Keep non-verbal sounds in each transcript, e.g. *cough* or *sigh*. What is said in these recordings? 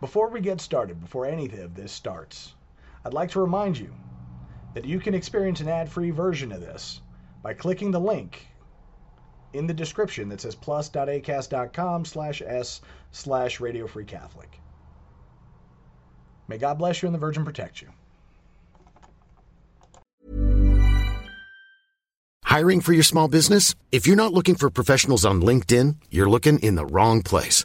Before we get started, before any of this starts, I'd like to remind you that you can experience an ad-free version of this by clicking the link in the description that says plus.acast.com slash s slash radio free Catholic. May God bless you and the Virgin protect you. Hiring for your small business? If you're not looking for professionals on LinkedIn, you're looking in the wrong place.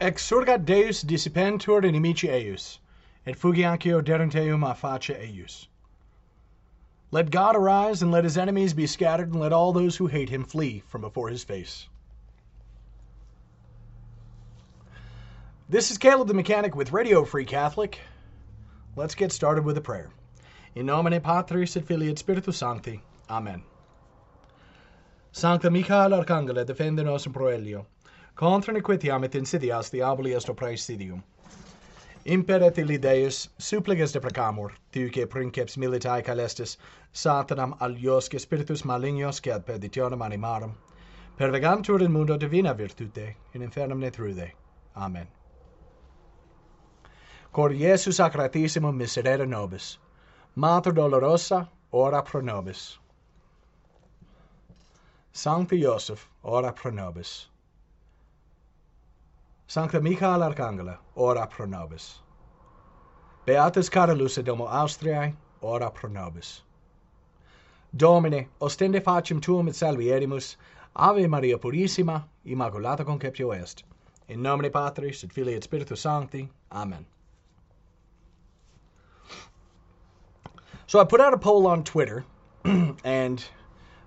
Exurgat Deus dissipentur inimici eius, et fugiancio derenteum a face eius. Let God arise, and let his enemies be scattered, and let all those who hate him flee from before his face. This is Caleb the Mechanic with Radio Free Catholic. Let's get started with a prayer. In nomine Patris et Filii et Spiritus Sancti. Amen. Sancta Michael Arcangela, defende nos in proelio. contriniquitiam et insidias diaboli est opraesidium. Imperet illi Deus, supplices deprecamur, tuque princeps militae calestis, satanam aliosque spiritus malignos que ad perditionem animarum, pervegantur in mundo divina virtute, in infernum ne trude. Amen. Cor Iesu sacratissimum miserere nobis, Mater dolorosa, ora pro nobis. Sancti Iosef, ora pro nobis. Sancta Michael Arcangela, ora pro nobis. Beatus Carolus Domo Austriae, ora pro nobis. Domine, ostende facem tuum et salvierimus, Ave Maria Purissima, Immaculata Conceptio est. In nomine Patris et Filii et Spiritus Sancti. Amen. So I put out a poll on Twitter, *clears throat* and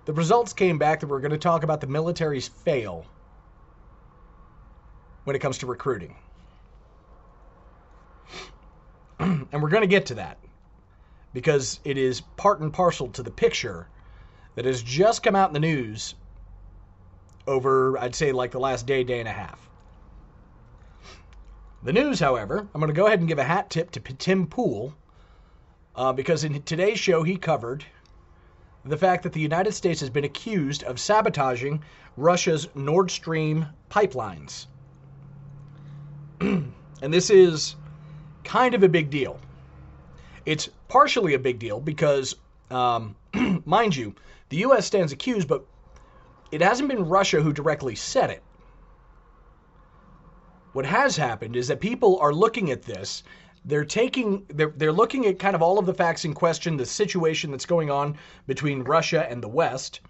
the results came back that we're going to talk about the military's fail when it comes to recruiting. *clears throat* and we're going to get to that because it is part and parcel to the picture that has just come out in the news over, I'd say, like the last day, day and a half. The news, however, I'm going to go ahead and give a hat tip to Tim Pool uh, because in today's show he covered the fact that the United States has been accused of sabotaging Russia's Nord Stream pipelines. *clears throat* and this is kind of a big deal. It's partially a big deal because, um, *clears throat* mind you, the U.S. stands accused, but it hasn't been Russia who directly said it. What has happened is that people are looking at this. They're taking, they're, they're looking at kind of all of the facts in question, the situation that's going on between Russia and the West.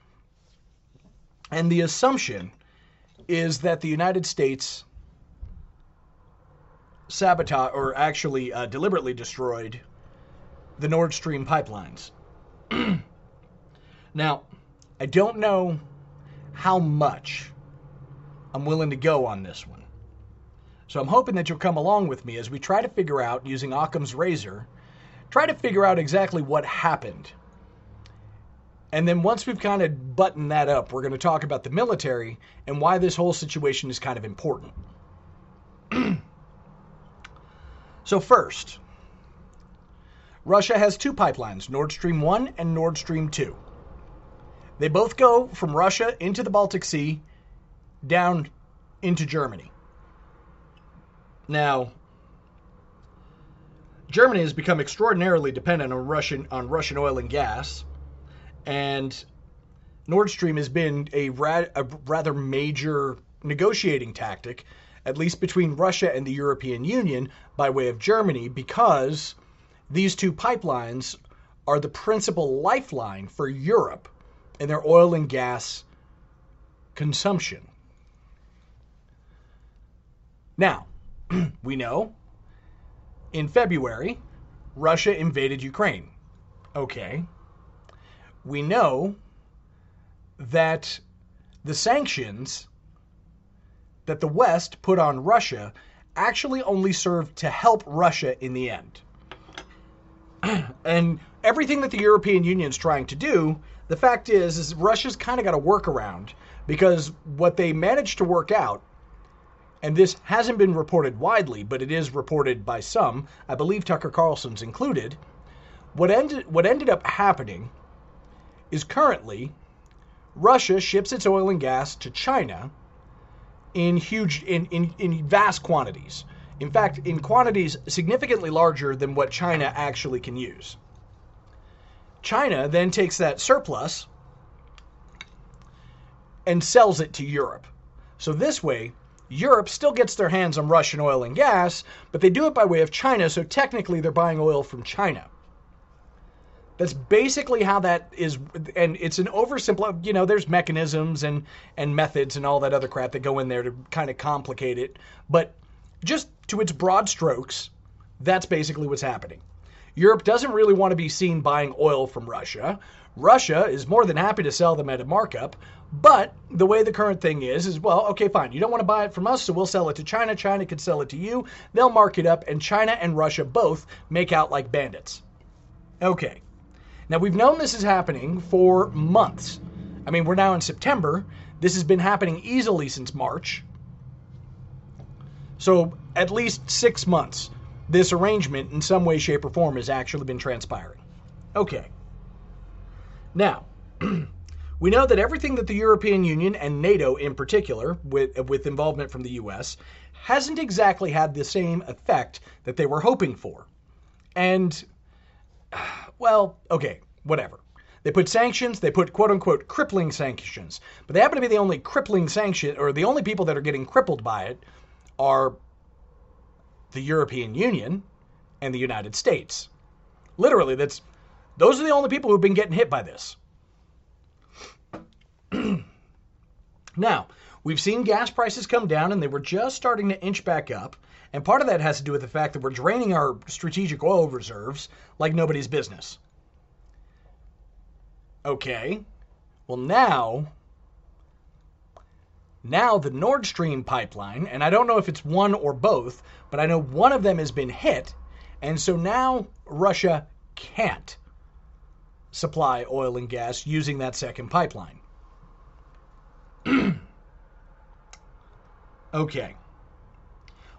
And the assumption is that the United States sabotage or actually uh, deliberately destroyed the Nord Stream pipelines. *clears throat* now, I don't know how much I'm willing to go on this one. So I'm hoping that you'll come along with me as we try to figure out, using Occam's razor, try to figure out exactly what happened. And then once we've kind of buttoned that up, we're going to talk about the military and why this whole situation is kind of important. *clears throat* so, first, Russia has two pipelines, Nord Stream 1 and Nord Stream 2. They both go from Russia into the Baltic Sea down into Germany. Now, Germany has become extraordinarily dependent on Russian on Russian oil and gas, and Nord Stream has been a, ra- a rather major negotiating tactic, at least between Russia and the European Union by way of Germany, because these two pipelines are the principal lifeline for Europe in their oil and gas consumption. Now, *clears throat* we know in February, Russia invaded Ukraine. Okay. We know that the sanctions that the West put on Russia actually only served to help Russia in the end. *clears throat* and everything that the European Union's trying to do, the fact is, is Russia's kind of got a workaround because what they managed to work out, and this hasn't been reported widely, but it is reported by some, I believe Tucker Carlson's included. What ended what ended up happening is currently Russia ships its oil and gas to China in huge in, in, in vast quantities. In fact, in quantities significantly larger than what China actually can use. China then takes that surplus and sells it to Europe. So this way, Europe still gets their hands on Russian oil and gas, but they do it by way of China, so technically they're buying oil from China. That's basically how that is, and it's an oversimple. You know, there's mechanisms and and methods and all that other crap that go in there to kind of complicate it. But just to its broad strokes, that's basically what's happening. Europe doesn't really want to be seen buying oil from Russia. Russia is more than happy to sell them at a markup, but the way the current thing is, is well, okay, fine. You don't want to buy it from us, so we'll sell it to China. China can sell it to you. They'll mark it up, and China and Russia both make out like bandits. Okay. Now, we've known this is happening for months. I mean, we're now in September. This has been happening easily since March. So, at least six months, this arrangement in some way, shape, or form has actually been transpiring. Okay. Now, *clears throat* we know that everything that the European Union and NATO in particular, with, with involvement from the US, hasn't exactly had the same effect that they were hoping for. And well, okay, whatever. They put sanctions, they put quote unquote crippling sanctions, but they happen to be the only crippling sanction, or the only people that are getting crippled by it are the European Union and the United States. Literally, that's those are the only people who've been getting hit by this. *clears throat* now, we've seen gas prices come down and they were just starting to inch back up. And part of that has to do with the fact that we're draining our strategic oil reserves like nobody's business. Okay. Well, now, now the Nord Stream pipeline, and I don't know if it's one or both, but I know one of them has been hit, and so now Russia can't supply oil and gas using that second pipeline. *clears throat* okay.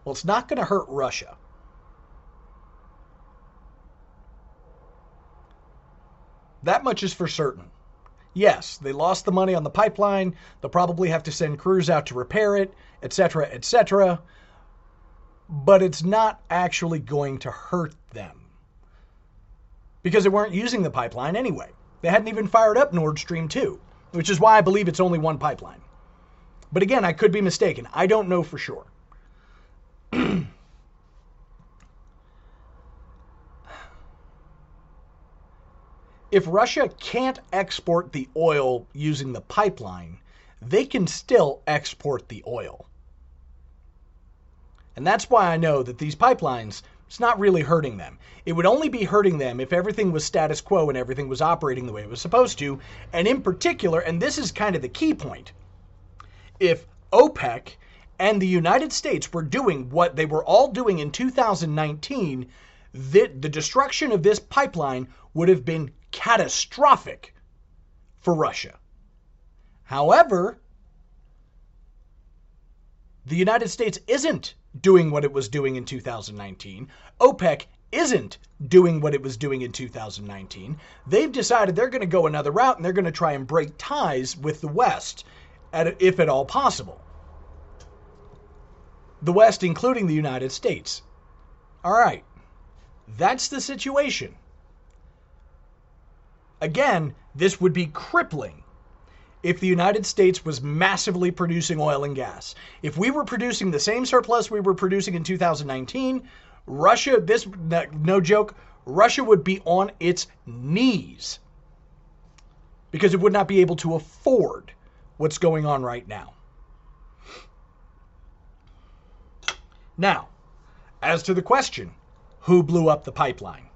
Well, it's not going to hurt Russia. That much is for certain. Yes, they lost the money on the pipeline. They'll probably have to send crews out to repair it, etc., etc. But it's not actually going to hurt them. Because they weren't using the pipeline anyway. They hadn't even fired up Nord Stream 2, which is why I believe it's only one pipeline. But again, I could be mistaken. I don't know for sure. *clears throat* if Russia can't export the oil using the pipeline, they can still export the oil. And that's why I know that these pipelines, it's not really hurting them. It would only be hurting them if everything was status quo and everything was operating the way it was supposed to. And in particular, and this is kind of the key point, if OPEC and the United States were doing what they were all doing in 2019, the, the destruction of this pipeline would have been catastrophic for Russia. However, the United States isn't doing what it was doing in 2019. OPEC isn't doing what it was doing in 2019. They've decided they're going to go another route and they're going to try and break ties with the West, at, if at all possible. The West, including the United States. All right, that's the situation. Again, this would be crippling if the United States was massively producing oil and gas. If we were producing the same surplus we were producing in 2019, Russia, this no joke, Russia would be on its knees because it would not be able to afford what's going on right now. Now, as to the question who blew up the pipeline?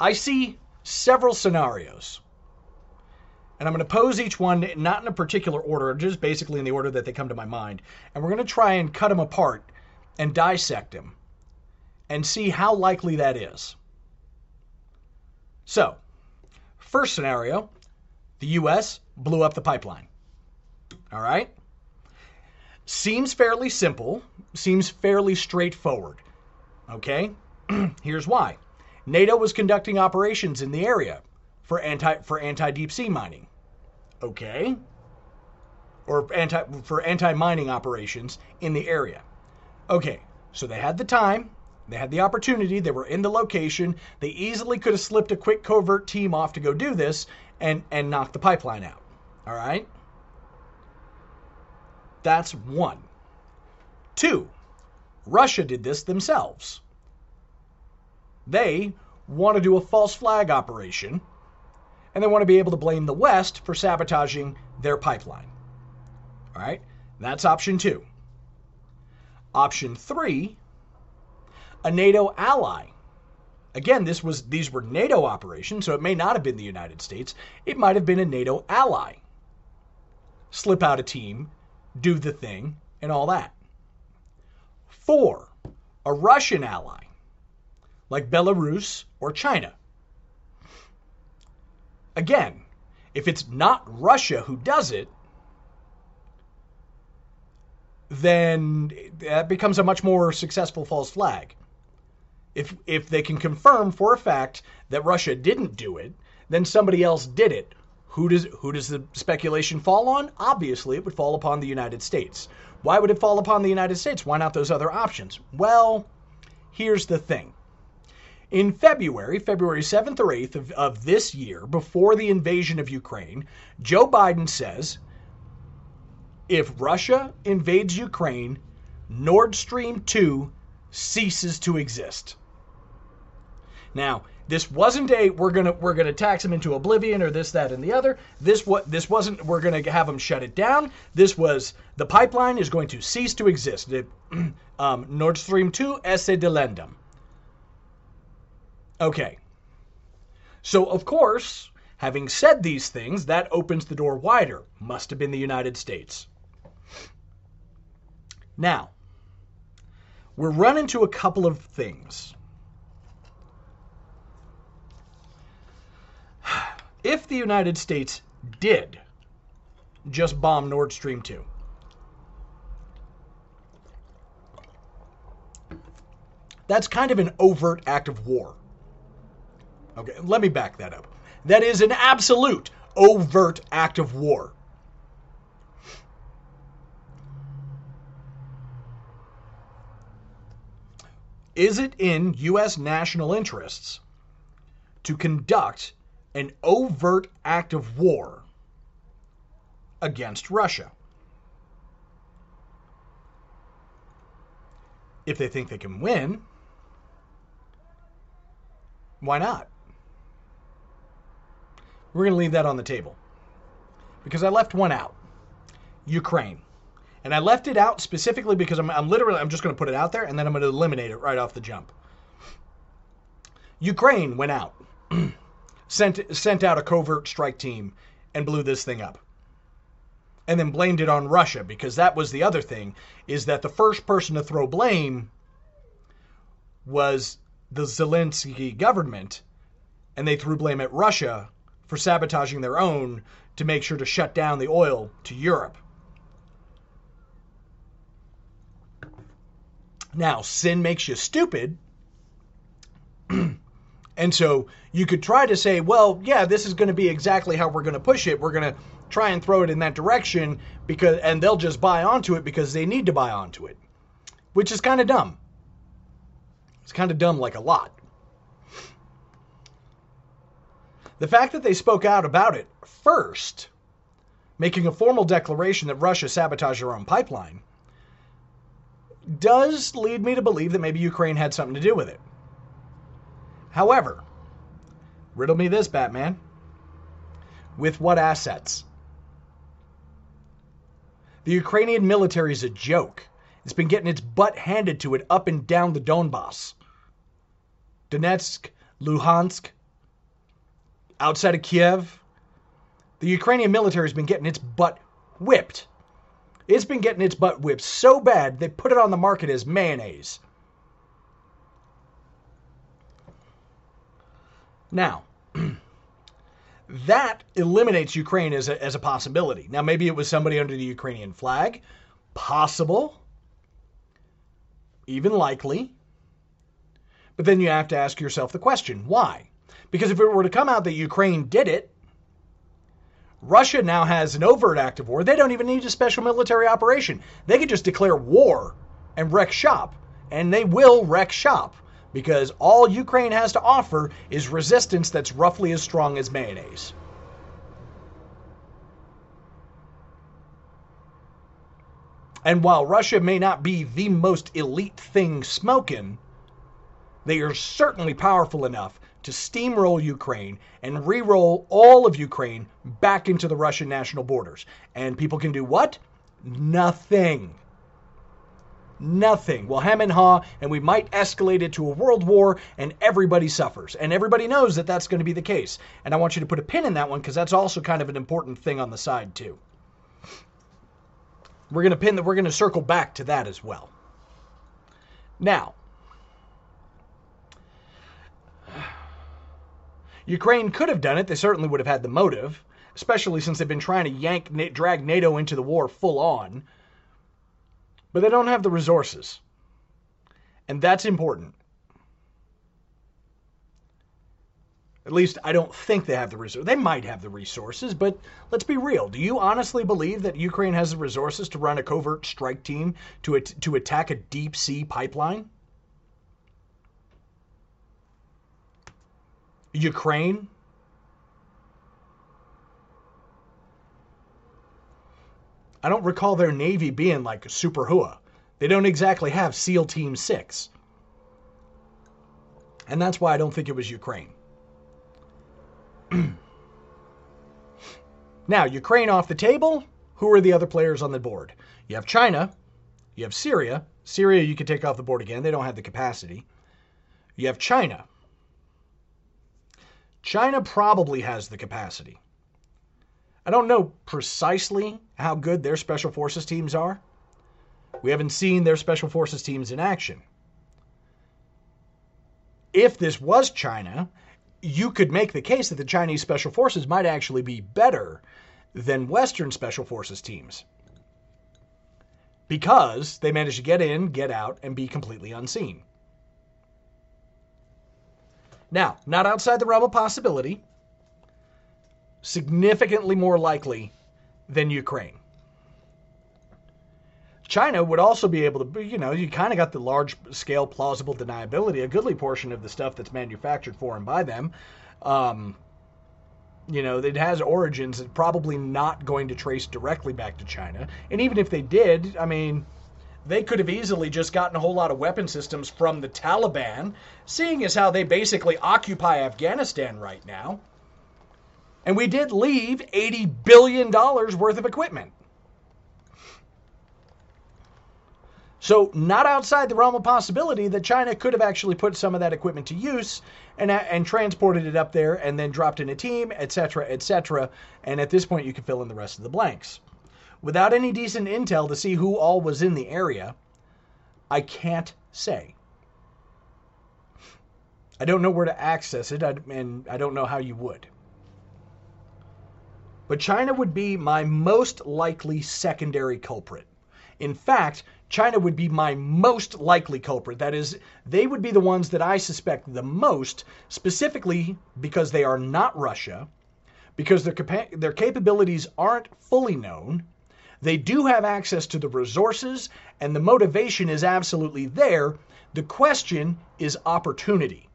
I see several scenarios. And I'm going to pose each one not in a particular order, just basically in the order that they come to my mind. And we're going to try and cut them apart and dissect them and see how likely that is. So, first scenario the U.S. blew up the pipeline. All right? Seems fairly simple, seems fairly straightforward. Okay? *clears throat* Here's why NATO was conducting operations in the area for anti for anti deep sea mining. Okay? Or anti for anti-mining operations in the area. Okay. So they had the time, they had the opportunity, they were in the location. They easily could have slipped a quick covert team off to go do this and and knock the pipeline out. All right? That's one. Two, Russia did this themselves. They want to do a false flag operation and they want to be able to blame the West for sabotaging their pipeline. All right, that's option two. Option three, a NATO ally. Again, this was these were NATO operations, so it may not have been the United States. It might have been a NATO ally. Slip out a team, do the thing, and all that. Four, a Russian ally, like Belarus or China. Again, if it's not Russia who does it, then that becomes a much more successful false flag. If if they can confirm for a fact that Russia didn't do it, then somebody else did it. Who does who does the speculation fall on? Obviously, it would fall upon the United States. Why would it fall upon the United States? Why not those other options? Well, here's the thing. In February, February 7th or 8th of, of this year, before the invasion of Ukraine, Joe Biden says if Russia invades Ukraine, Nord Stream 2 ceases to exist. Now, this wasn't a we're gonna we're gonna tax them into oblivion or this that and the other. This what this wasn't we're gonna have them shut it down. This was the pipeline is going to cease to exist. *clears throat* um, Nord Stream 2 esse delendum. Okay. So, of course, having said these things, that opens the door wider. Must have been the United States. Now, we're running into a couple of things. If the United States did just bomb Nord Stream 2, that's kind of an overt act of war. Okay, let me back that up. That is an absolute overt act of war. Is it in U.S. national interests to conduct an overt act of war against Russia? If they think they can win, why not? We're going to leave that on the table. Because I left one out Ukraine. And I left it out specifically because I'm, I'm literally, I'm just going to put it out there and then I'm going to eliminate it right off the jump. Ukraine went out, *clears throat* sent, sent out a covert strike team and blew this thing up. And then blamed it on Russia because that was the other thing is that the first person to throw blame was the Zelensky government and they threw blame at Russia for sabotaging their own to make sure to shut down the oil to Europe. Now, sin makes you stupid. *clears throat* and so you could try to say, well, yeah, this is going to be exactly how we're going to push it. We're going to try and throw it in that direction because and they'll just buy onto it because they need to buy onto it. Which is kind of dumb. It's kind of dumb like a lot. The fact that they spoke out about it first, making a formal declaration that Russia sabotaged their own pipeline, does lead me to believe that maybe Ukraine had something to do with it. However, riddle me this, Batman. With what assets? The Ukrainian military is a joke. It's been getting its butt handed to it up and down the Donbass. Donetsk, Luhansk, outside of Kiev. The Ukrainian military has been getting its butt whipped. It's been getting its butt whipped so bad they put it on the market as mayonnaise. Now, *clears throat* that eliminates Ukraine as a, as a possibility. Now, maybe it was somebody under the Ukrainian flag. Possible. Even likely. But then you have to ask yourself the question why? Because if it were to come out that Ukraine did it, Russia now has an overt act of war. They don't even need a special military operation. They could just declare war and wreck shop, and they will wreck shop because all Ukraine has to offer is resistance that's roughly as strong as mayonnaise. And while Russia may not be the most elite thing smoking, they are certainly powerful enough to steamroll Ukraine and re-roll all of Ukraine back into the Russian national borders. And people can do what? Nothing. Nothing. We'll hem and haw, and we might escalate it to a world war, and everybody suffers. And everybody knows that that's going to be the case. And I want you to put a pin in that one because that's also kind of an important thing on the side, too. We're going to pin that, we're going to circle back to that as well. Now, Ukraine could have done it. They certainly would have had the motive, especially since they've been trying to yank, drag NATO into the war full on. But they don't have the resources. And that's important. At least I don't think they have the resources. They might have the resources, but let's be real. Do you honestly believe that Ukraine has the resources to run a covert strike team to, to attack a deep sea pipeline? Ukraine? I don't recall their Navy being like Super Hua. They don't exactly have SEAL Team 6. And that's why I don't think it was Ukraine. *clears throat* now, Ukraine off the table. Who are the other players on the board? You have China. You have Syria. Syria, you could take off the board again. They don't have the capacity. You have China. China probably has the capacity. I don't know precisely how good their special forces teams are. We haven't seen their special forces teams in action. If this was China, you could make the case that the Chinese special forces might actually be better than Western special forces teams because they managed to get in, get out, and be completely unseen. Now, not outside the realm of possibility, significantly more likely than Ukraine. China would also be able to, you know, you kind of got the large scale plausible deniability, a goodly portion of the stuff that's manufactured for and by them. Um, you know, it has origins that probably not going to trace directly back to China. And even if they did, I mean, they could have easily just gotten a whole lot of weapon systems from the Taliban, seeing as how they basically occupy Afghanistan right now. And we did leave $80 billion worth of equipment. So, not outside the realm of possibility that China could have actually put some of that equipment to use and, uh, and transported it up there and then dropped in a team, etc., etc. And at this point, you can fill in the rest of the blanks. Without any decent intel to see who all was in the area, I can't say. I don't know where to access it, and I don't know how you would. But China would be my most likely secondary culprit. In fact, China would be my most likely culprit. That is, they would be the ones that I suspect the most, specifically because they are not Russia, because their, capa- their capabilities aren't fully known. They do have access to the resources, and the motivation is absolutely there. The question is opportunity.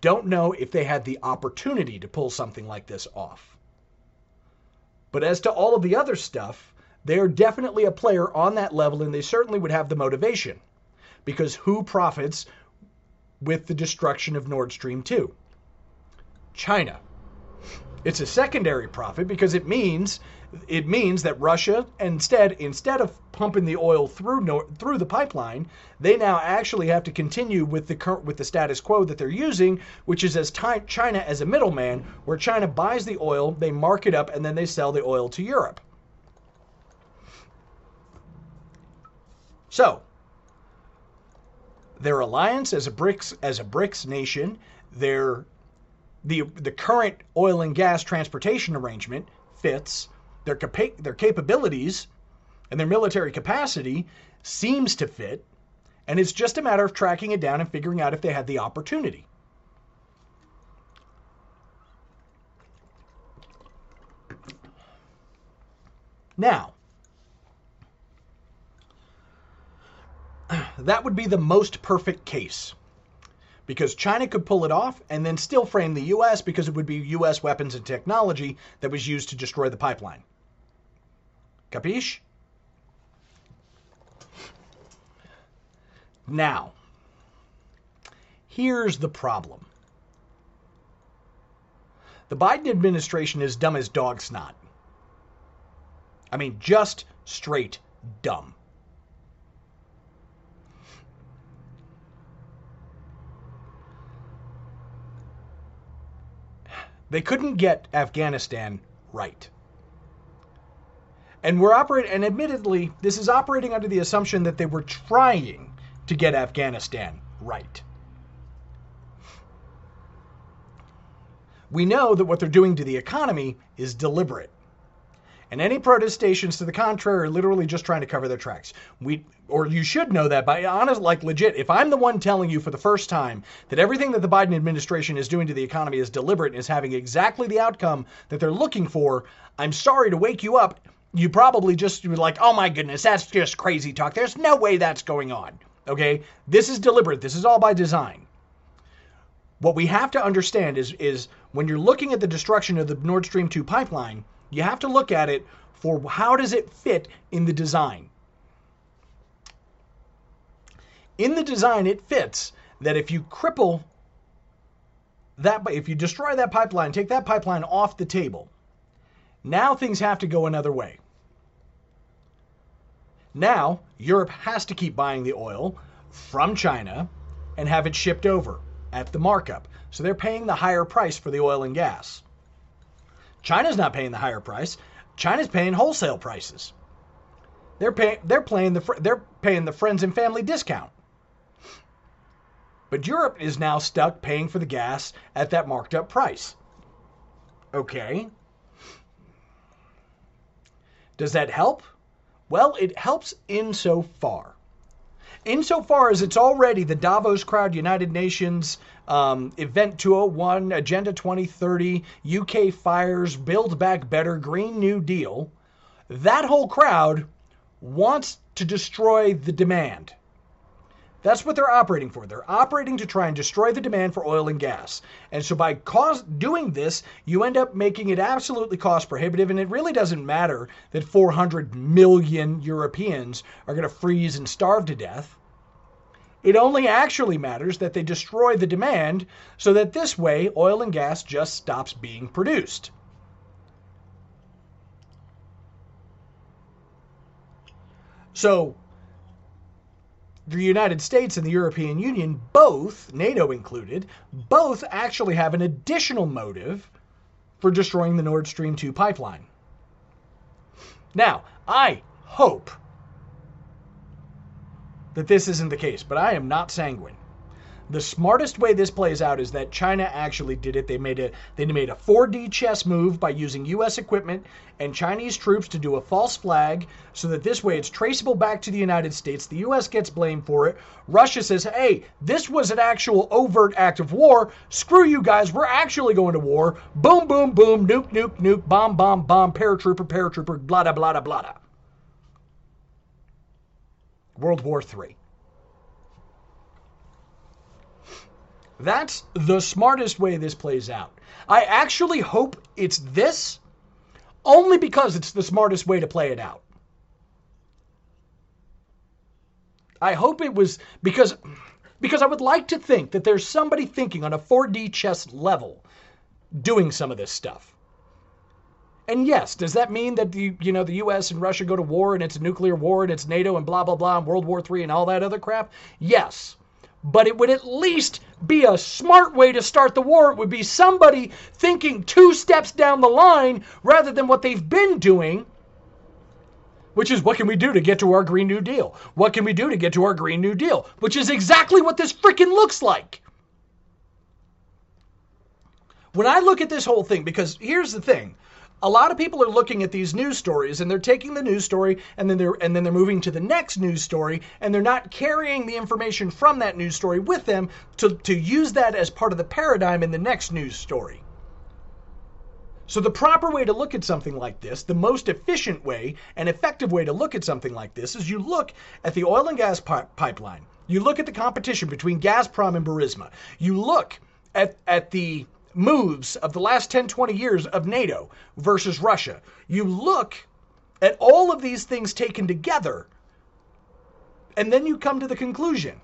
Don't know if they had the opportunity to pull something like this off. But as to all of the other stuff, they are definitely a player on that level, and they certainly would have the motivation. Because who profits with the destruction of Nord Stream 2? China. It's a secondary profit because it means it means that Russia instead instead of pumping the oil through through the pipeline, they now actually have to continue with the current with the status quo that they're using, which is as China as a middleman, where China buys the oil, they mark it up, and then they sell the oil to Europe. So, their alliance as a BRICS as a BRICS nation, their the the current oil and gas transportation arrangement fits their capa- their capabilities and their military capacity seems to fit and it's just a matter of tracking it down and figuring out if they had the opportunity. Now that would be the most perfect case because China could pull it off and then still frame the US because it would be US weapons and technology that was used to destroy the pipeline. Capiche? Now, here's the problem. The Biden administration is dumb as dog snot. I mean, just straight dumb. They couldn't get Afghanistan right. And we're operating, and admittedly, this is operating under the assumption that they were trying to get Afghanistan right. We know that what they're doing to the economy is deliberate. And any protestations to the contrary are literally just trying to cover their tracks. We or you should know that by honest like legit, if I'm the one telling you for the first time that everything that the Biden administration is doing to the economy is deliberate and is having exactly the outcome that they're looking for, I'm sorry to wake you up. You probably just were like, "Oh my goodness, that's just crazy talk. There's no way that's going on." Okay? This is deliberate. This is all by design. What we have to understand is is when you're looking at the destruction of the Nord Stream 2 pipeline, you have to look at it for how does it fit in the design. In the design, it fits that if you cripple that, if you destroy that pipeline, take that pipeline off the table, now things have to go another way. Now, Europe has to keep buying the oil from China and have it shipped over at the markup. So they're paying the higher price for the oil and gas. China's not paying the higher price. China's paying wholesale prices. They're paying they're paying the they're paying the friends and family discount. But Europe is now stuck paying for the gas at that marked up price. Okay. Does that help? Well, it helps insofar insofar as it's already the Davos Crowd United Nations um, Event 201, Agenda 2030, UK Fires, Build Back Better, Green New Deal, that whole crowd wants to destroy the demand. That's what they're operating for. They're operating to try and destroy the demand for oil and gas. And so by cause, doing this, you end up making it absolutely cost prohibitive. And it really doesn't matter that 400 million Europeans are going to freeze and starve to death. It only actually matters that they destroy the demand so that this way oil and gas just stops being produced. So the United States and the European Union, both, NATO included, both actually have an additional motive for destroying the Nord Stream 2 pipeline. Now, I hope that this isn't the case, but I am not sanguine. The smartest way this plays out is that China actually did it. They made a they made a 4D chess move by using US equipment and Chinese troops to do a false flag so that this way it's traceable back to the United States. The US gets blamed for it. Russia says, "Hey, this was an actual overt act of war. Screw you guys. We're actually going to war." Boom boom boom, nuke nuke nuke, bomb bomb bomb, paratrooper paratrooper, blah blah blah blah. World War III. That's the smartest way this plays out. I actually hope it's this only because it's the smartest way to play it out. I hope it was because Because I would like to think that there's somebody thinking on a 4D chess level doing some of this stuff. And yes, does that mean that the you know the U.S. and Russia go to war and it's a nuclear war and it's NATO and blah blah blah and World War III and all that other crap? Yes, but it would at least be a smart way to start the war. It would be somebody thinking two steps down the line rather than what they've been doing, which is what can we do to get to our Green New Deal? What can we do to get to our Green New Deal? Which is exactly what this freaking looks like. When I look at this whole thing, because here's the thing a lot of people are looking at these news stories and they're taking the news story and then they're and then they're moving to the next news story and they're not carrying the information from that news story with them to, to use that as part of the paradigm in the next news story. So the proper way to look at something like this, the most efficient way and effective way to look at something like this is you look at the oil and gas pi- pipeline. You look at the competition between Gazprom and Burisma. You look at, at the moves of the last 10, 20 years of NATO versus Russia. You look at all of these things taken together, and then you come to the conclusion.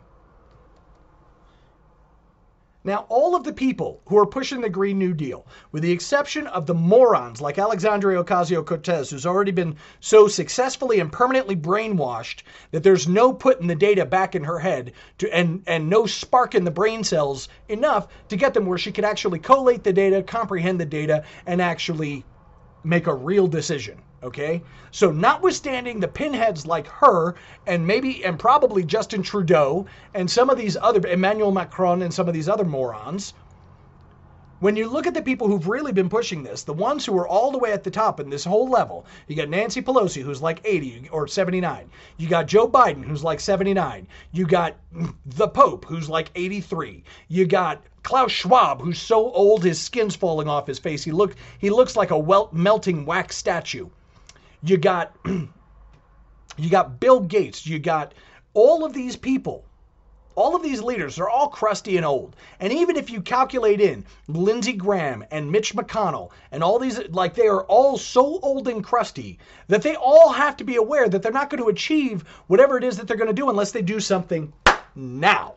Now, all of the people who are pushing the Green New Deal, with the exception of the morons like Alexandria Ocasio Cortez, who's already been so successfully and permanently brainwashed that there's no putting the data back in her head to, and, and no spark in the brain cells enough to get them where she could actually collate the data, comprehend the data, and actually make a real decision. Okay? So, notwithstanding the pinheads like her, and maybe, and probably Justin Trudeau, and some of these other, Emmanuel Macron, and some of these other morons, when you look at the people who've really been pushing this, the ones who are all the way at the top in this whole level, you got Nancy Pelosi, who's like 80 or 79. You got Joe Biden, who's like 79. You got *laughs* the Pope, who's like 83. You got Klaus Schwab, who's so old his skin's falling off his face. He look he looks like a wel- melting wax statue. You got *clears throat* you got Bill Gates, you got all of these people. All of these leaders They're all crusty and old. And even if you calculate in Lindsey Graham and Mitch McConnell and all these, like they are all so old and crusty that they all have to be aware that they're not going to achieve whatever it is that they're going to do unless they do something now.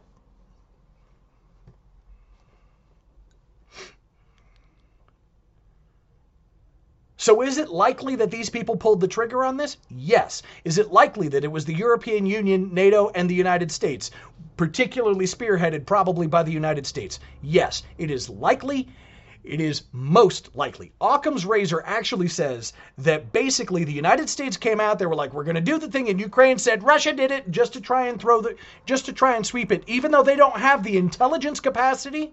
So is it likely that these people pulled the trigger on this? Yes. Is it likely that it was the European Union, NATO, and the United States, particularly spearheaded probably by the United States? Yes. It is likely. It is most likely. Occam's razor actually says that basically the United States came out, they were like, we're going to do the thing, and Ukraine said Russia did it just to try and throw the, just to try and sweep it, even though they don't have the intelligence capacity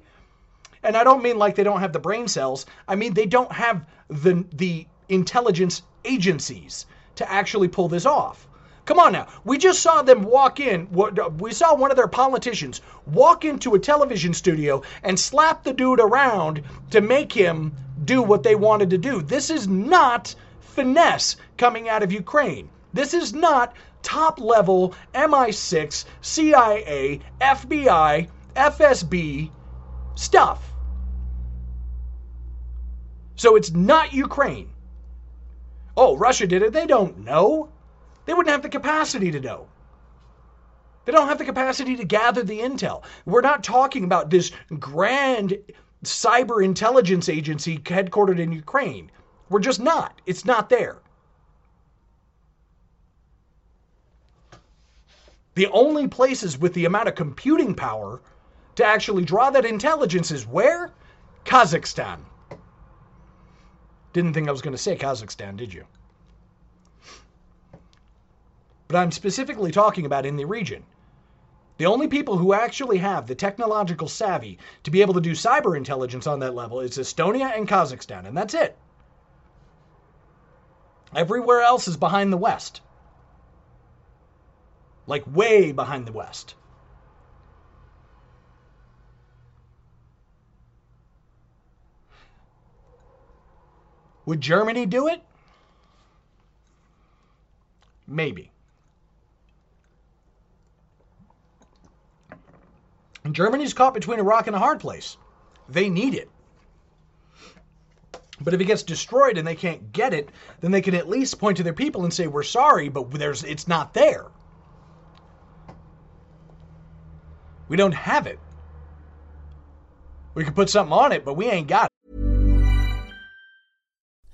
and I don't mean like they don't have the brain cells. I mean they don't have the the intelligence agencies to actually pull this off. Come on now. We just saw them walk in. We saw one of their politicians walk into a television studio and slap the dude around to make him do what they wanted to do. This is not finesse coming out of Ukraine. This is not top level MI6, CIA, FBI, FSB stuff. So it's not Ukraine. Oh, Russia did it. They don't know. They wouldn't have the capacity to know. They don't have the capacity to gather the intel. We're not talking about this grand cyber intelligence agency headquartered in Ukraine. We're just not. It's not there. The only places with the amount of computing power to actually draw that intelligence is where? Kazakhstan. Didn't think I was going to say Kazakhstan, did you? But I'm specifically talking about in the region. The only people who actually have the technological savvy to be able to do cyber intelligence on that level is Estonia and Kazakhstan, and that's it. Everywhere else is behind the West. Like way behind the West. Would Germany do it? Maybe. And Germany's caught between a rock and a hard place. They need it. But if it gets destroyed and they can't get it, then they can at least point to their people and say, "We're sorry, but there's it's not there." We don't have it. We could put something on it, but we ain't got it.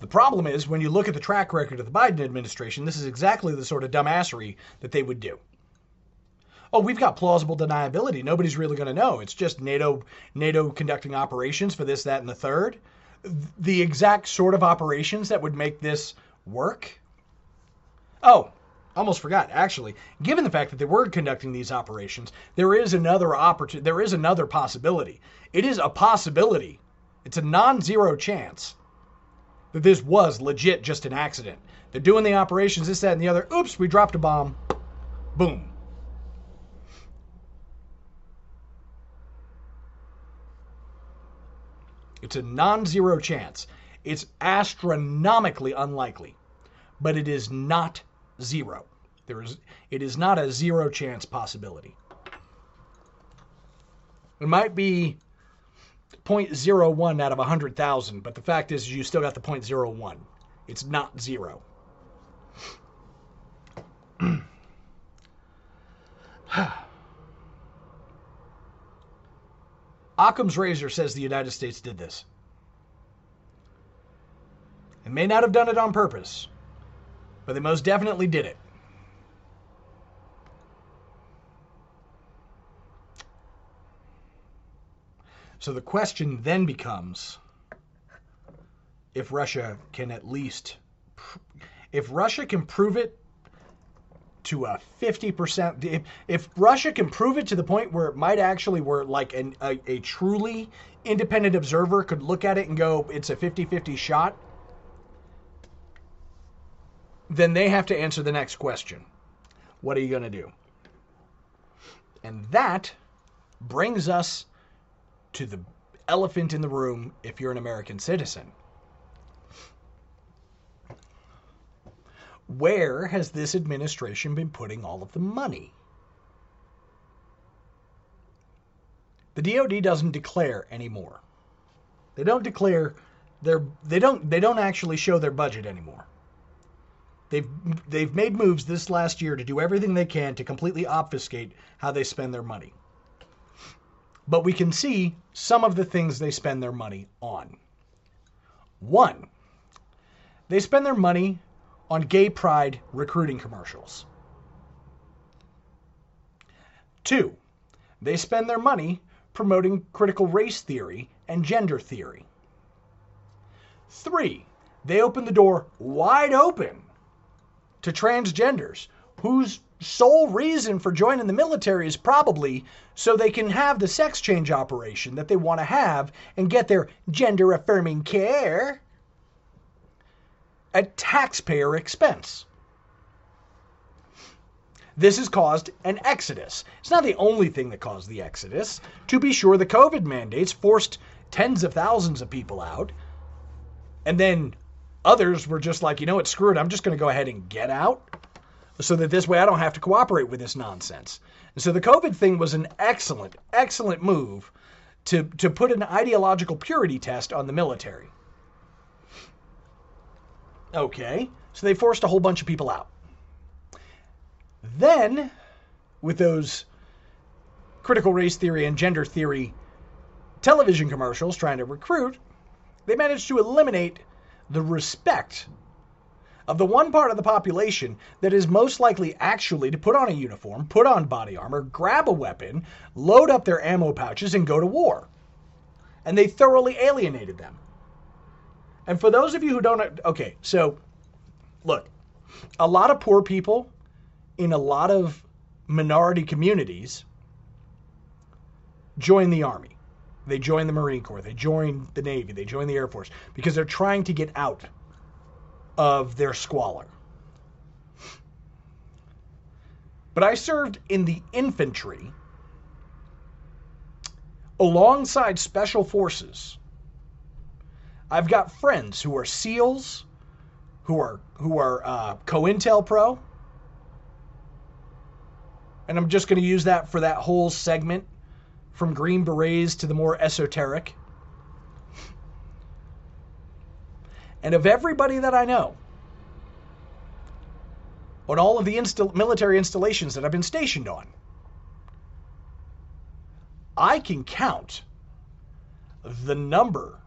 The problem is when you look at the track record of the Biden administration, this is exactly the sort of dumbassery that they would do. Oh, we've got plausible deniability. Nobody's really going to know. It's just NATO NATO conducting operations for this, that, and the third. The exact sort of operations that would make this work. Oh, almost forgot. Actually, given the fact that they were conducting these operations, there is another opportunity. There is another possibility. It is a possibility. It's a non-zero chance that this was legit just an accident. They're doing the operations, this, that, and the other. Oops, we dropped a bomb. Boom. It's a non zero chance. It's astronomically unlikely, but it is not zero. There is, it is not a zero chance possibility. It might be 0.01 out of 100,000, but the fact is you still got the 0.01. It's not zero. *clears throat* Occam's razor says the United States did this. They may not have done it on purpose, but they most definitely did it. So the question then becomes if Russia can at least, if Russia can prove it to a 50%, if, if Russia can prove it to the point where it might actually, where like an, a, a truly independent observer could look at it and go, it's a 50 50 shot, then they have to answer the next question What are you going to do? And that brings us to the elephant in the room if you're an American citizen. Where has this administration been putting all of the money? The DoD doesn't declare anymore. They don't declare their they don't they don't actually show their budget anymore. They've they've made moves this last year to do everything they can to completely obfuscate how they spend their money but we can see some of the things they spend their money on. One, they spend their money on gay pride recruiting commercials. Two, they spend their money promoting critical race theory and gender theory. Three, they open the door wide open to transgenders whose sole reason for joining the military is probably so they can have the sex change operation that they want to have and get their gender affirming care at taxpayer expense. This has caused an exodus. It's not the only thing that caused the exodus. To be sure, the COVID mandates forced tens of thousands of people out. And then others were just like, you know what, screw it, I'm just going to go ahead and get out so that this way I don't have to cooperate with this nonsense. And so the COVID thing was an excellent, excellent move to, to put an ideological purity test on the military. Okay, so they forced a whole bunch of people out. Then, with those critical race theory and gender theory television commercials trying to recruit, they managed to eliminate the respect of the one part of the population that is most likely actually to put on a uniform, put on body armor, grab a weapon, load up their ammo pouches, and go to war. And they thoroughly alienated them. And for those of you who don't, okay, so look, a lot of poor people in a lot of minority communities join the army. They join the Marine Corps, they join the Navy, they join the Air Force because they're trying to get out of their squalor. But I served in the infantry alongside special forces. I've got friends who are SEALs, who are who are uh, COINTELPRO, and I'm just going to use that for that whole segment, from Green Berets to the more esoteric. And of everybody that I know, on all of the insta- military installations that I've been stationed on, I can count the number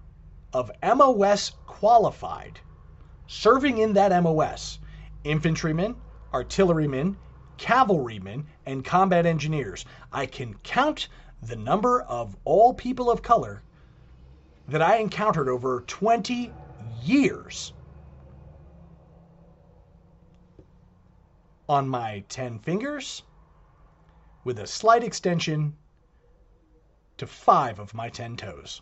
of MOS qualified serving in that MOS infantrymen, artillerymen, cavalrymen, and combat engineers. I can count the number of all people of color that I encountered over 20 years on my 10 fingers with a slight extension to five of my 10 toes.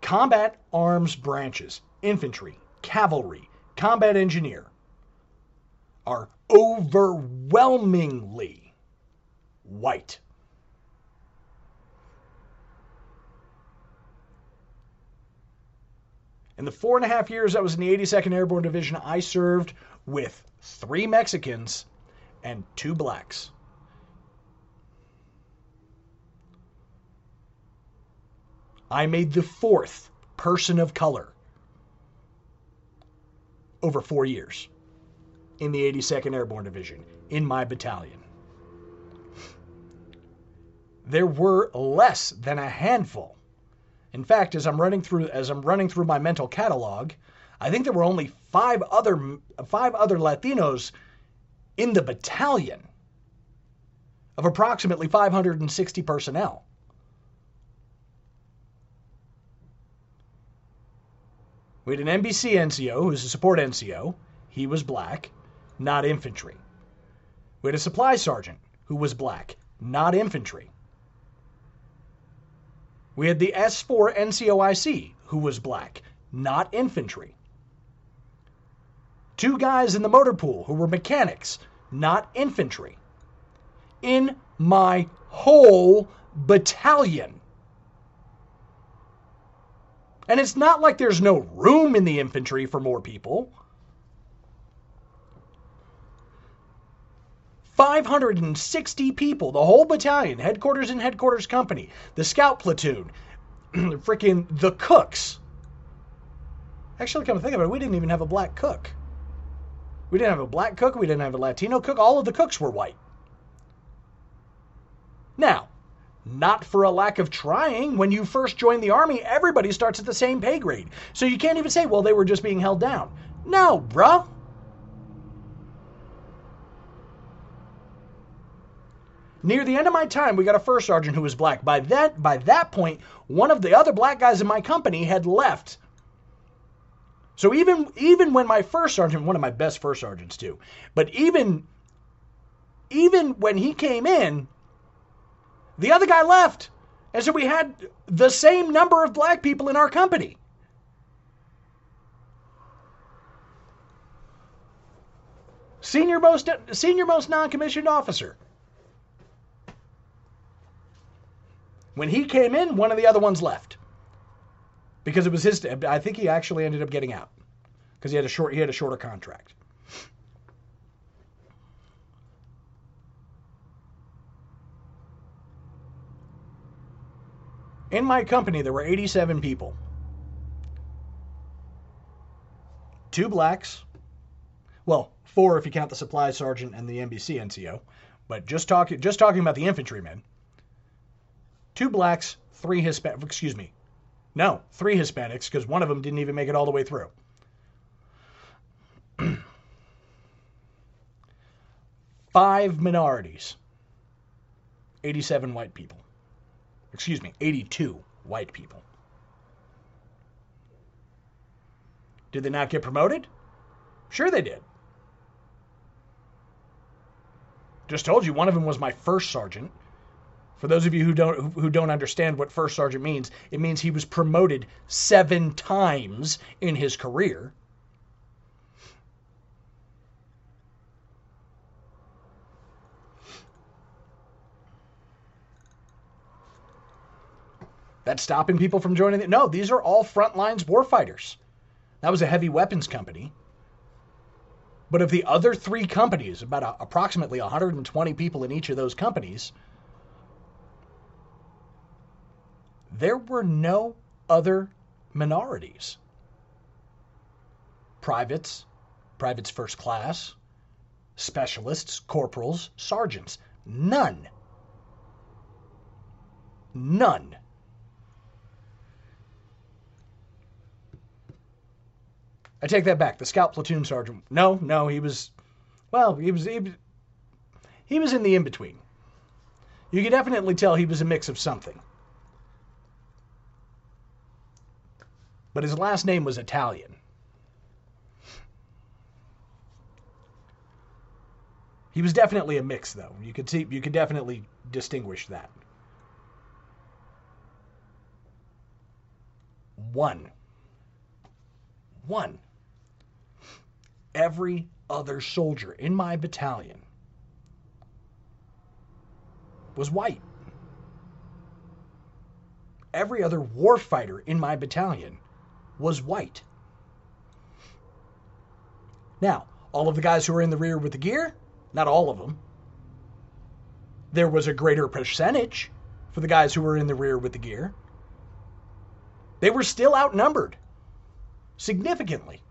Combat arms branches, infantry, cavalry, combat engineer are overwhelmingly white. The four and a half years I was in the 82nd Airborne Division, I served with three Mexicans and two blacks. I made the fourth person of color over four years in the 82nd Airborne Division in my battalion. There were less than a handful. In fact, as I'm running through as I'm running through my mental catalog, I think there were only five other five other Latinos in the battalion of approximately 560 personnel. We had an NBC NCO who's a support NCO. He was black, not infantry. We had a supply sergeant who was black, not infantry. We had the S4 NCOIC who was black, not infantry. Two guys in the motor pool who were mechanics, not infantry. In my whole battalion. And it's not like there's no room in the infantry for more people. 560 people, the whole battalion, headquarters and headquarters company, the scout platoon, *clears throat* freaking the cooks. Actually, come to think of it, we didn't even have a black cook. We didn't have a black cook, we didn't have a Latino cook, all of the cooks were white. Now, Not for a lack of trying. When you first join the Army, everybody starts at the same pay grade. So you can't even say, well, they were just being held down. No, bruh. Near the end of my time, we got a first sergeant who was black. By that by that point, one of the other black guys in my company had left. So even even when my first sergeant, one of my best first sergeants too, but even even when he came in, the other guy left. And so we had the same number of black people in our company. Senior most senior most non-commissioned officer. When he came in, one of the other ones left. Because it was his I think he actually ended up getting out. Because he had a short he had a shorter contract. In my company, there were 87 people. Two blacks. Well, four if you count the supply sergeant and the NBC NCO. But just talking just talking about the infantrymen two blacks, three Hispanic. Excuse me. No, three Hispanics because one of them didn't even make it all the way through. *clears throat* Five minorities. 87 white people. Excuse me, 82 white people. Did they not get promoted? Sure they did. Just told you one of them was my first sergeant. For those of you who don't who don't understand what first sergeant means, it means he was promoted 7 times in his career. That's stopping people from joining the, No, these are all front lines warfighters. That was a heavy weapons company. But of the other three companies, about a, approximately 120 people in each of those companies, there were no other minorities. Privates, privates first class, specialists, corporals, sergeants. None. None. I take that back. The scout platoon sergeant. No, no, he was. Well, he was. He, he was in the in between. You could definitely tell he was a mix of something. But his last name was Italian. He was definitely a mix, though. You could see, you could definitely distinguish that. One. One every other soldier in my battalion was white. Every other warfighter in my battalion was white. Now, all of the guys who were in the rear with the gear, not all of them. There was a greater percentage for the guys who were in the rear with the gear. They were still outnumbered significantly.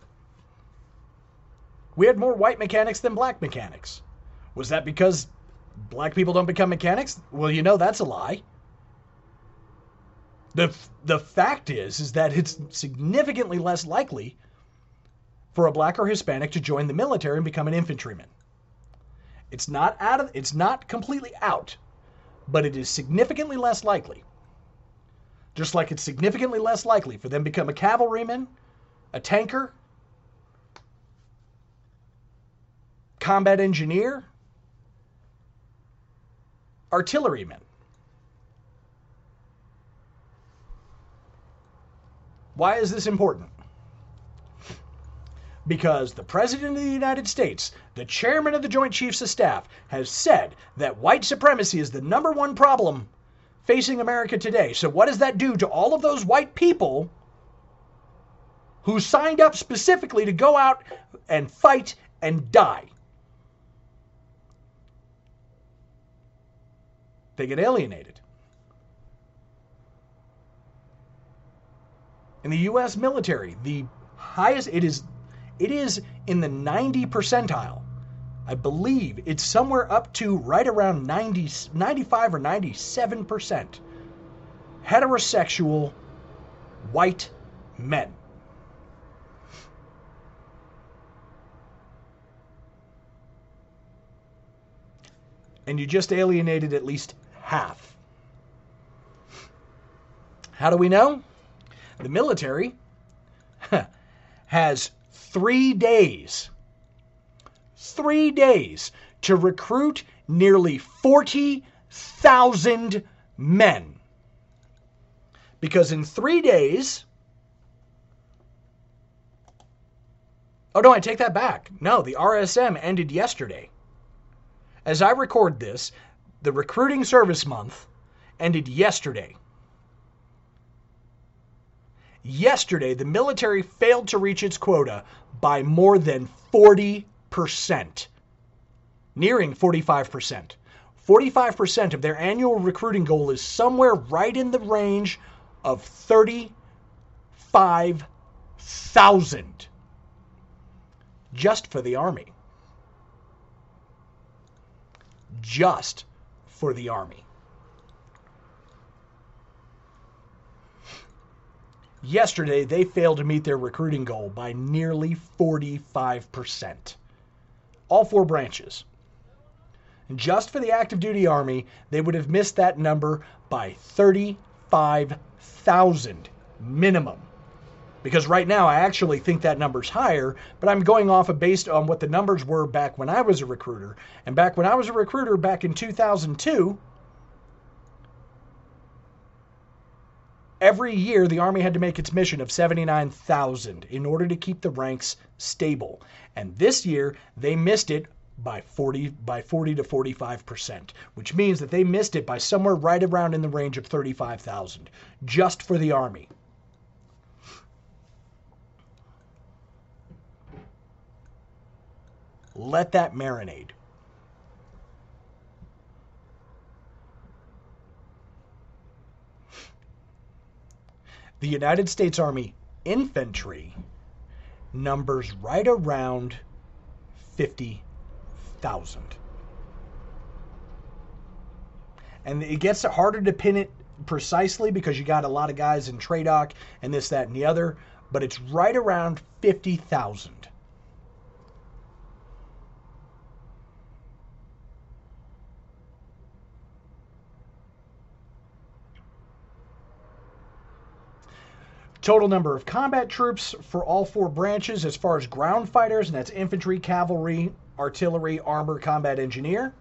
We had more white mechanics than black mechanics. Was that because black people don't become mechanics? Well, you know that's a lie. The the fact is is that it's significantly less likely for a black or Hispanic to join the military and become an infantryman. It's not out of it's not completely out, but it is significantly less likely. Just like it's significantly less likely for them to become a cavalryman, a tanker, combat engineer, artillerymen. Why is this important? Because the President of the United States, the Chairman of the Joint Chiefs of Staff, has said that white supremacy is the number one problem facing America today. So, what does that do to all of those white people who signed up specifically to go out and fight and die? they get alienated. In the US military, the highest it is it is in the 90 percentile I believe it's somewhere up to right around 90, 95 or 97% heterosexual white men. And you just alienated at least half. How do we know? The military *laughs* has three days, three days to recruit nearly 40,000 men. Because in three days, oh no, I take that back. No, the RSM ended yesterday. As I record this, the recruiting service month ended yesterday. Yesterday, the military failed to reach its quota by more than 40%, nearing 45%. 45% of their annual recruiting goal is somewhere right in the range of 35,000 just for the Army. Just for the Army. Yesterday, they failed to meet their recruiting goal by nearly 45%. All four branches. And just for the active duty Army, they would have missed that number by 35,000 minimum. Because right now, I actually think that number's higher, but I'm going off of based on what the numbers were back when I was a recruiter. And back when I was a recruiter back in 2002, Every year, the Army had to make its mission of 79,000 in order to keep the ranks stable. And this year, they missed it by 40 by 40 to 45 percent, which means that they missed it by somewhere right around in the range of 35,000 just for the Army. Let that marinate. The United States Army infantry numbers right around 50,000. And it gets harder to pin it precisely because you got a lot of guys in TRADOC and this, that, and the other, but it's right around 50,000. Total number of combat troops for all four branches as far as ground fighters, and that's infantry, cavalry, artillery, armor, combat engineer.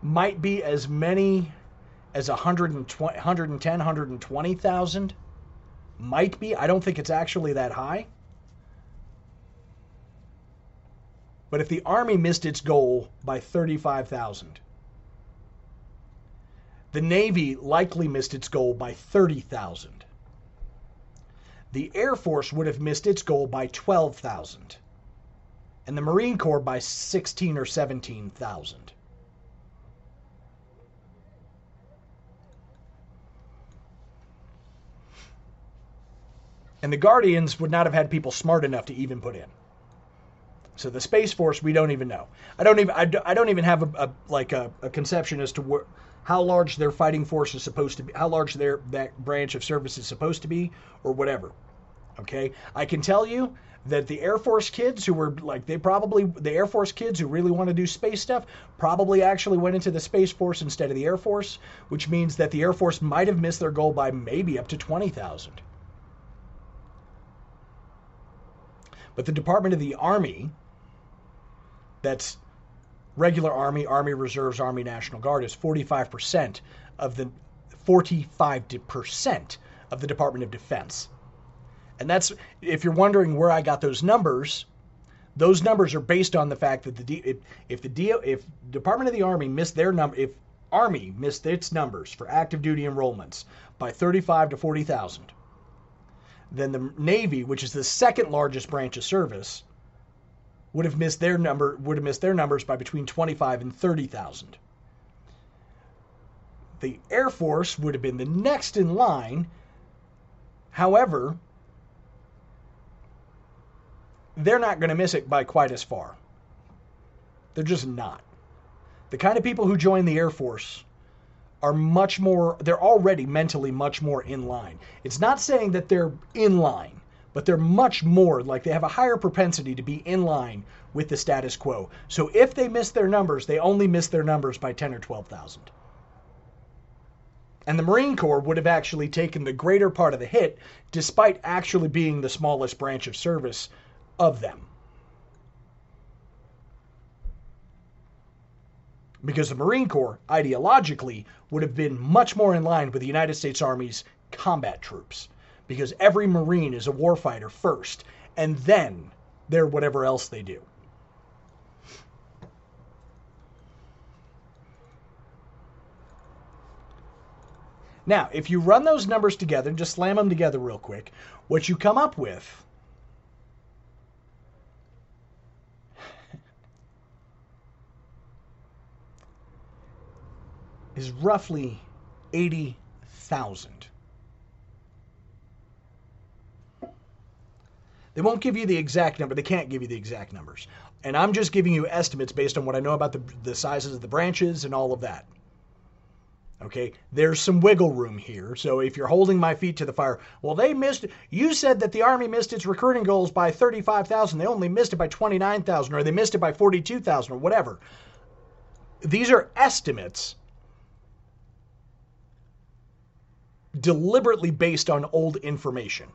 Might be as many as 120, 110, 120,000. Might be. I don't think it's actually that high. But if the Army missed its goal by 35,000, the Navy likely missed its goal by 30,000. The Air Force would have missed its goal by 12,000. And the Marine Corps by 16 or 17,000. And the Guardians would not have had people smart enough to even put in. So the Space Force, we don't even know. I don't even I, don't even have a, a like a, a conception as to where how large their fighting force is supposed to be, how large their that branch of service is supposed to be, or whatever. Okay, I can tell you that the Air Force kids who were like they probably the Air Force kids who really want to do space stuff probably actually went into the Space Force instead of the Air Force, which means that the Air Force might have missed their goal by maybe up to 20,000. But the Department of the Army that's regular Army, Army Reserves, Army National Guard is 45% of the 45% of the Department of Defense. And that's if you're wondering where I got those numbers, those numbers are based on the fact that the if, if the D, if Department of the Army missed their number, if Army missed its numbers for active duty enrollments by 35 to 40,000, then the Navy, which is the second largest branch of service, would have missed their number would have missed their numbers by between 25 and 30,000. The Air Force would have been the next in line. However, they're not going to miss it by quite as far. They're just not. The kind of people who join the Air Force are much more, they're already mentally much more in line. It's not saying that they're in line, but they're much more like they have a higher propensity to be in line with the status quo. So if they miss their numbers, they only miss their numbers by 10 or 12,000. And the Marine Corps would have actually taken the greater part of the hit, despite actually being the smallest branch of service of them. Because the Marine Corps, ideologically, would have been much more in line with the United States Army's combat troops. Because every Marine is a warfighter first, and then they're whatever else they do. Now, if you run those numbers together, just slam them together real quick, what you come up with is roughly 80,000. They won't give you the exact number. They can't give you the exact numbers. And I'm just giving you estimates based on what I know about the, the sizes of the branches and all of that. Okay, there's some wiggle room here. So if you're holding my feet to the fire, well, they missed. You said that the Army missed its recruiting goals by 35,000. They only missed it by 29,000, or they missed it by 42,000, or whatever. These are estimates deliberately based on old information.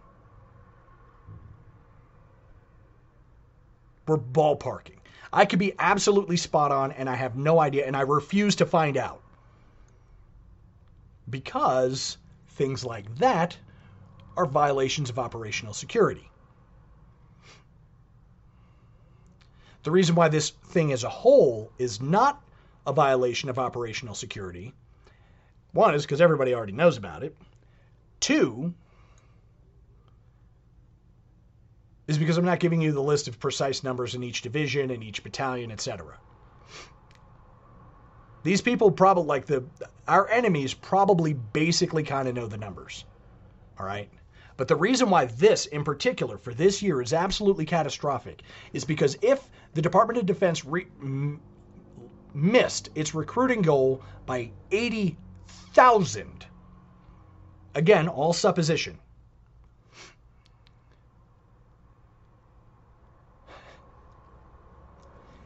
We're ballparking. I could be absolutely spot on, and I have no idea, and I refuse to find out. Because things like that are violations of operational security. The reason why this thing as a whole is not a violation of operational security one is because everybody already knows about it. Two is because I'm not giving you the list of precise numbers in each division, and each battalion, etc. These people probably like the our enemies probably basically kind of know the numbers. All right? But the reason why this in particular for this year is absolutely catastrophic is because if the Department of Defense re- m- missed its recruiting goal by 80,000 again, all supposition.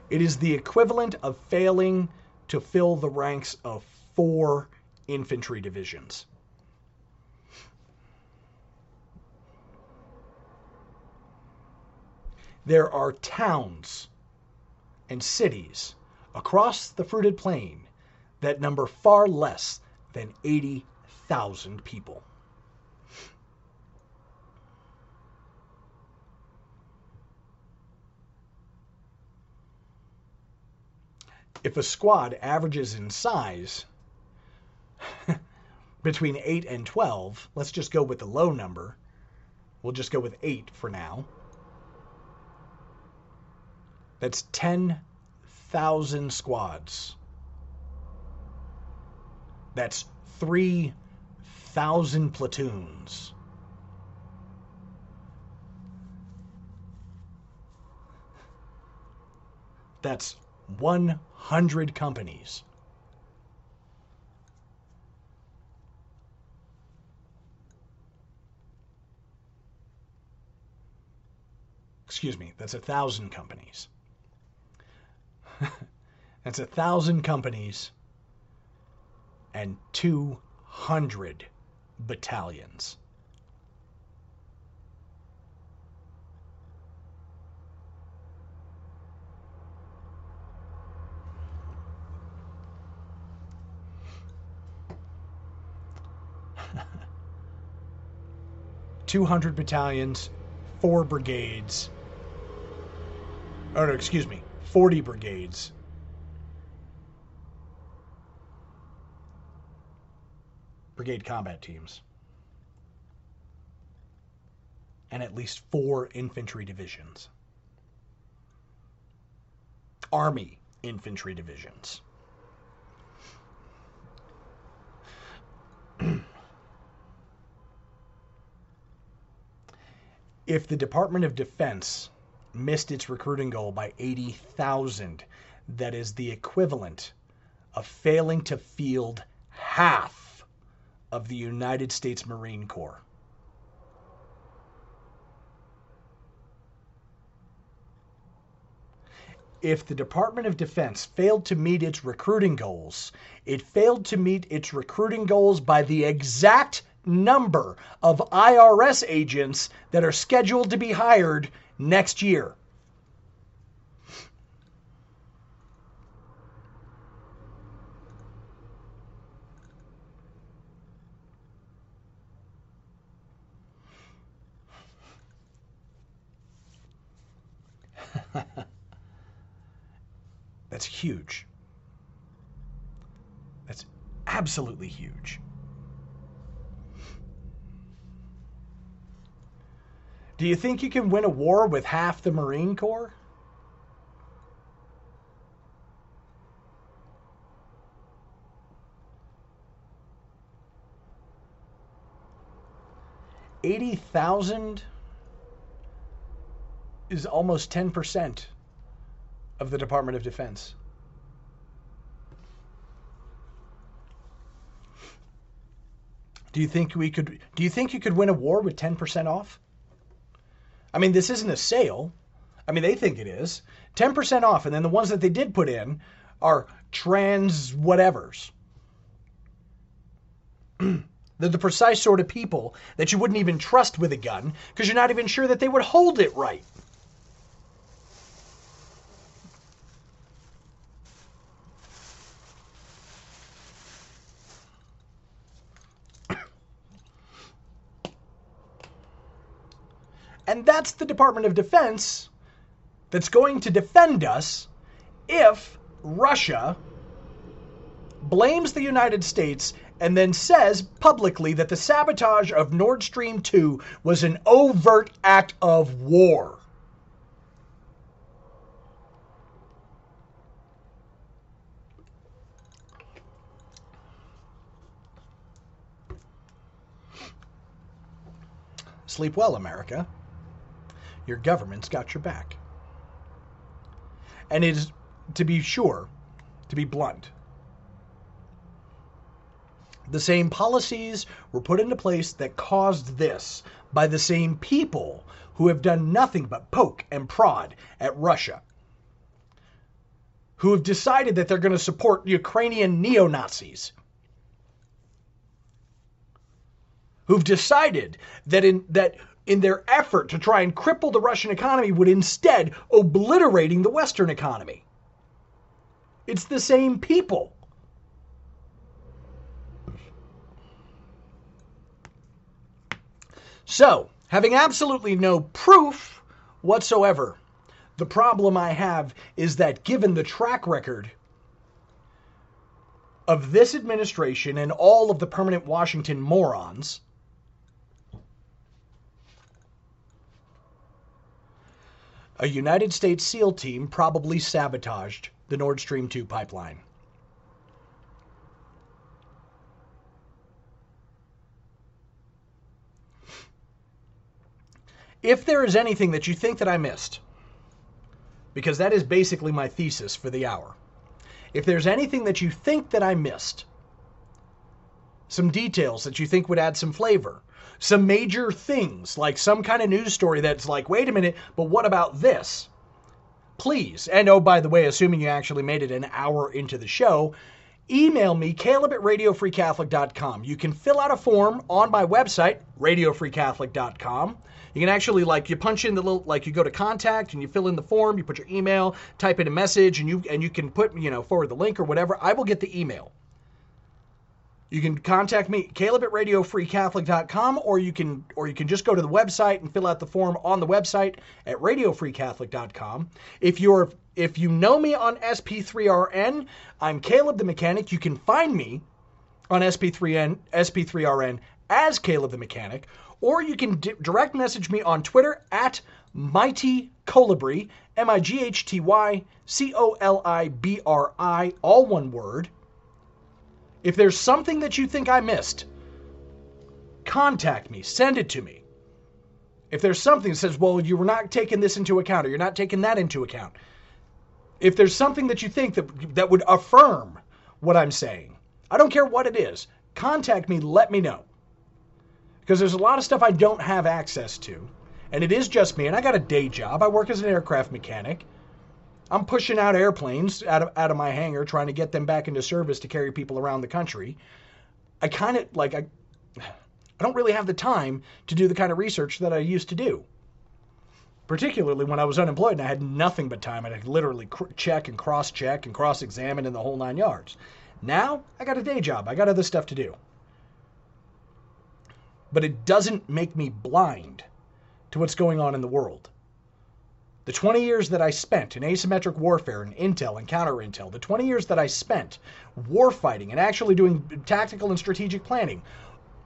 It is the equivalent of failing to fill the ranks of four infantry divisions. There are towns and cities across the fruited plain that number far less than 80,000 people. If a squad averages in size *laughs* between 8 and 12, let's just go with the low number. We'll just go with 8 for now. That's 10,000 squads. That's 3,000 platoons. That's 100 companies. Excuse me, that's a thousand companies. *laughs* that's a thousand companies and 200 battalions. Two hundred battalions, four brigades. Oh no, excuse me, forty brigades. Brigade combat teams. And at least four infantry divisions. Army infantry divisions. If the Department of Defense missed its recruiting goal by 80,000. That is the equivalent of failing to field half of the United States Marine Corps. if the Department of Defense failed to meet its recruiting goals, it failed to meet its recruiting goals by the exact number of IRS agents that are scheduled to be hired next year. *laughs* That's huge. That's absolutely huge. Do you think you can win a war with half the Marine Corps? Eighty thousand is almost ten percent of the Department of Defense. Do you think we could do you think you could win a war with 10% off? I mean, this isn't a sale. I mean, they think it is. 10% off and then the ones that they did put in are trans whatevers. *clears throat* They're the precise sort of people that you wouldn't even trust with a gun because you're not even sure that they would hold it right. And that's the Department of Defense that's going to defend us if Russia blames the United States and then says publicly that the sabotage of Nord Stream 2 was an overt act of war. Sleep well, America your government's got your back. And it is, to be sure, to be blunt, the same policies were put into place that caused this by the same people who have done nothing but poke and prod at Russia, who have decided that they're going to support Ukrainian neo Nazis, who've decided that in that in their effort to try and cripple the Russian economy would instead obliterating the Western economy. It's the same people. So, having absolutely no proof whatsoever, the problem I have is that given the track record of this administration and all of the permanent Washington morons, a United States SEAL team probably sabotaged the Nord Stream 2 pipeline. If there is anything that you think that I missed, because that is basically my thesis for the hour. If there's anything that you think that I missed, some details that you think would add some flavor, some major things, like some kind of news story that's like, wait a minute, but what about this? Please, and oh, by the way, assuming you actually made it an hour into the show, email me, caleb at radiofreecatholic.com. You can fill out a form on my website, radiofreecatholic.com. You can actually like you punch in the little like you go to contact and you fill in the form, you put your email, type in a message, and you and you can put you know forward the link or whatever. I will get the email. You can contact me, Caleb at RadioFreeCatholic.com, or you can or you can just go to the website and fill out the form on the website at RadioFreeCatholic.com. If you're if you know me on SP3RN, I'm Caleb the Mechanic. You can find me on SP3N SP3RN as Caleb the Mechanic, or you can direct message me on Twitter at Mighty Colibri, M I G H T Y C O L I B R I, all one word. If there's something that you think I missed, contact me, send it to me. if there's something that says, well, you were not taking this into account or you're not taking that into account, if there's something that you think that that would affirm what I'm saying, I don't care what it is, contact me, let me know. Because there's a lot of stuff I don't have access to. And it is just me, and I got a day job. I work as an aircraft mechanic. I'm pushing out airplanes out of, out of my hangar, trying to get them back into service to carry people around the country. I kind of like I, I don't really have the time to do the kind of research that I used to do. Particularly when I was unemployed and I had nothing but time, and I could literally cr- check and cross check and cross examine in the whole nine yards. Now I got a day job. I got other stuff to do. But it doesn't make me blind to what's going on in the world. The 20 years that I spent in asymmetric warfare and intel and counter intel, the 20 years that I spent warfighting and actually doing tactical and strategic planning,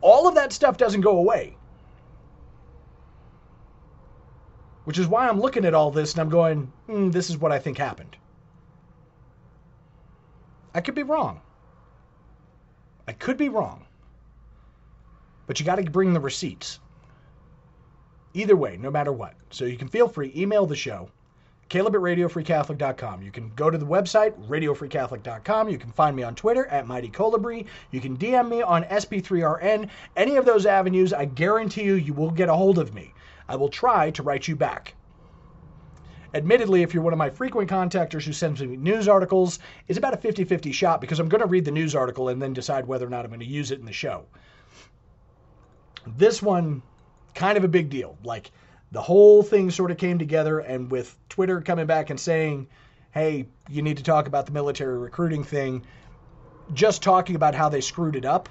all of that stuff doesn't go away. Which is why I'm looking at all this and I'm going, hmm, this is what I think happened. I could be wrong. I could be wrong. But you got to bring the receipts. Either way, no matter what. So you can feel free, email the show, Caleb at RadioFreeCatholic.com. You can go to the website, RadioFreeCatholic.com. You can find me on Twitter at Mighty Colibri. You can DM me on SP3RN. Any of those avenues, I guarantee you, you will get a hold of me. I will try to write you back. Admittedly, if you're one of my frequent contactors who sends me news articles, it's about a 50 50 shot because I'm going to read the news article and then decide whether or not I'm going to use it in the show. This one, kind of a big deal. Like the whole thing sort of came together, and with Twitter coming back and saying, hey, you need to talk about the military recruiting thing, just talking about how they screwed it up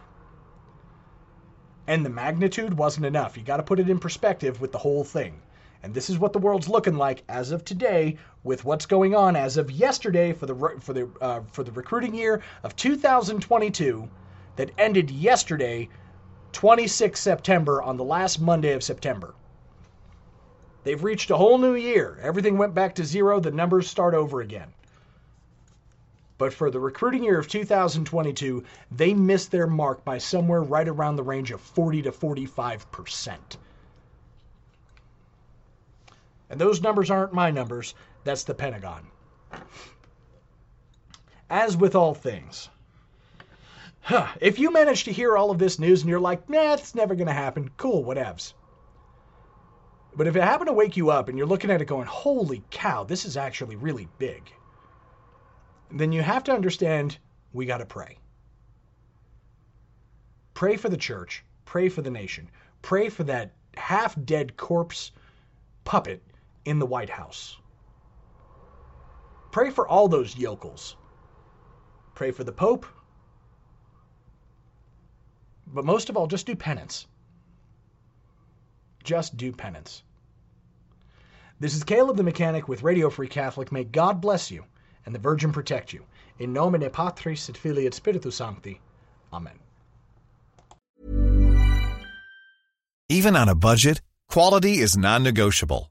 and the magnitude wasn't enough. You got to put it in perspective with the whole thing. And this is what the world's looking like as of today, with what's going on as of yesterday for the for the uh, for the recruiting year of 2022 that ended yesterday, 26 September, on the last Monday of September. They've reached a whole new year. Everything went back to zero. The numbers start over again. But for the recruiting year of 2022, they missed their mark by somewhere right around the range of 40 to 45 percent. And those numbers aren't my numbers, that's the Pentagon. As with all things, huh, if you manage to hear all of this news and you're like, nah, it's never to happen, cool, whatevs. But if it happened to wake you up and you're looking at it going, holy cow, this is actually really big, then you have to understand we got to pray. Pray for the church, pray for the nation, pray for that half dead corpse puppet in the White House. Pray for all those yokels. Pray for the Pope. But most of all, just do penance. Just do penance. This is Caleb the Mechanic with Radio Free Catholic. May God bless you and the Virgin protect you. In nomine Patris et Filii et Spiritus Sancti. Amen. Even on a budget, quality is non-negotiable.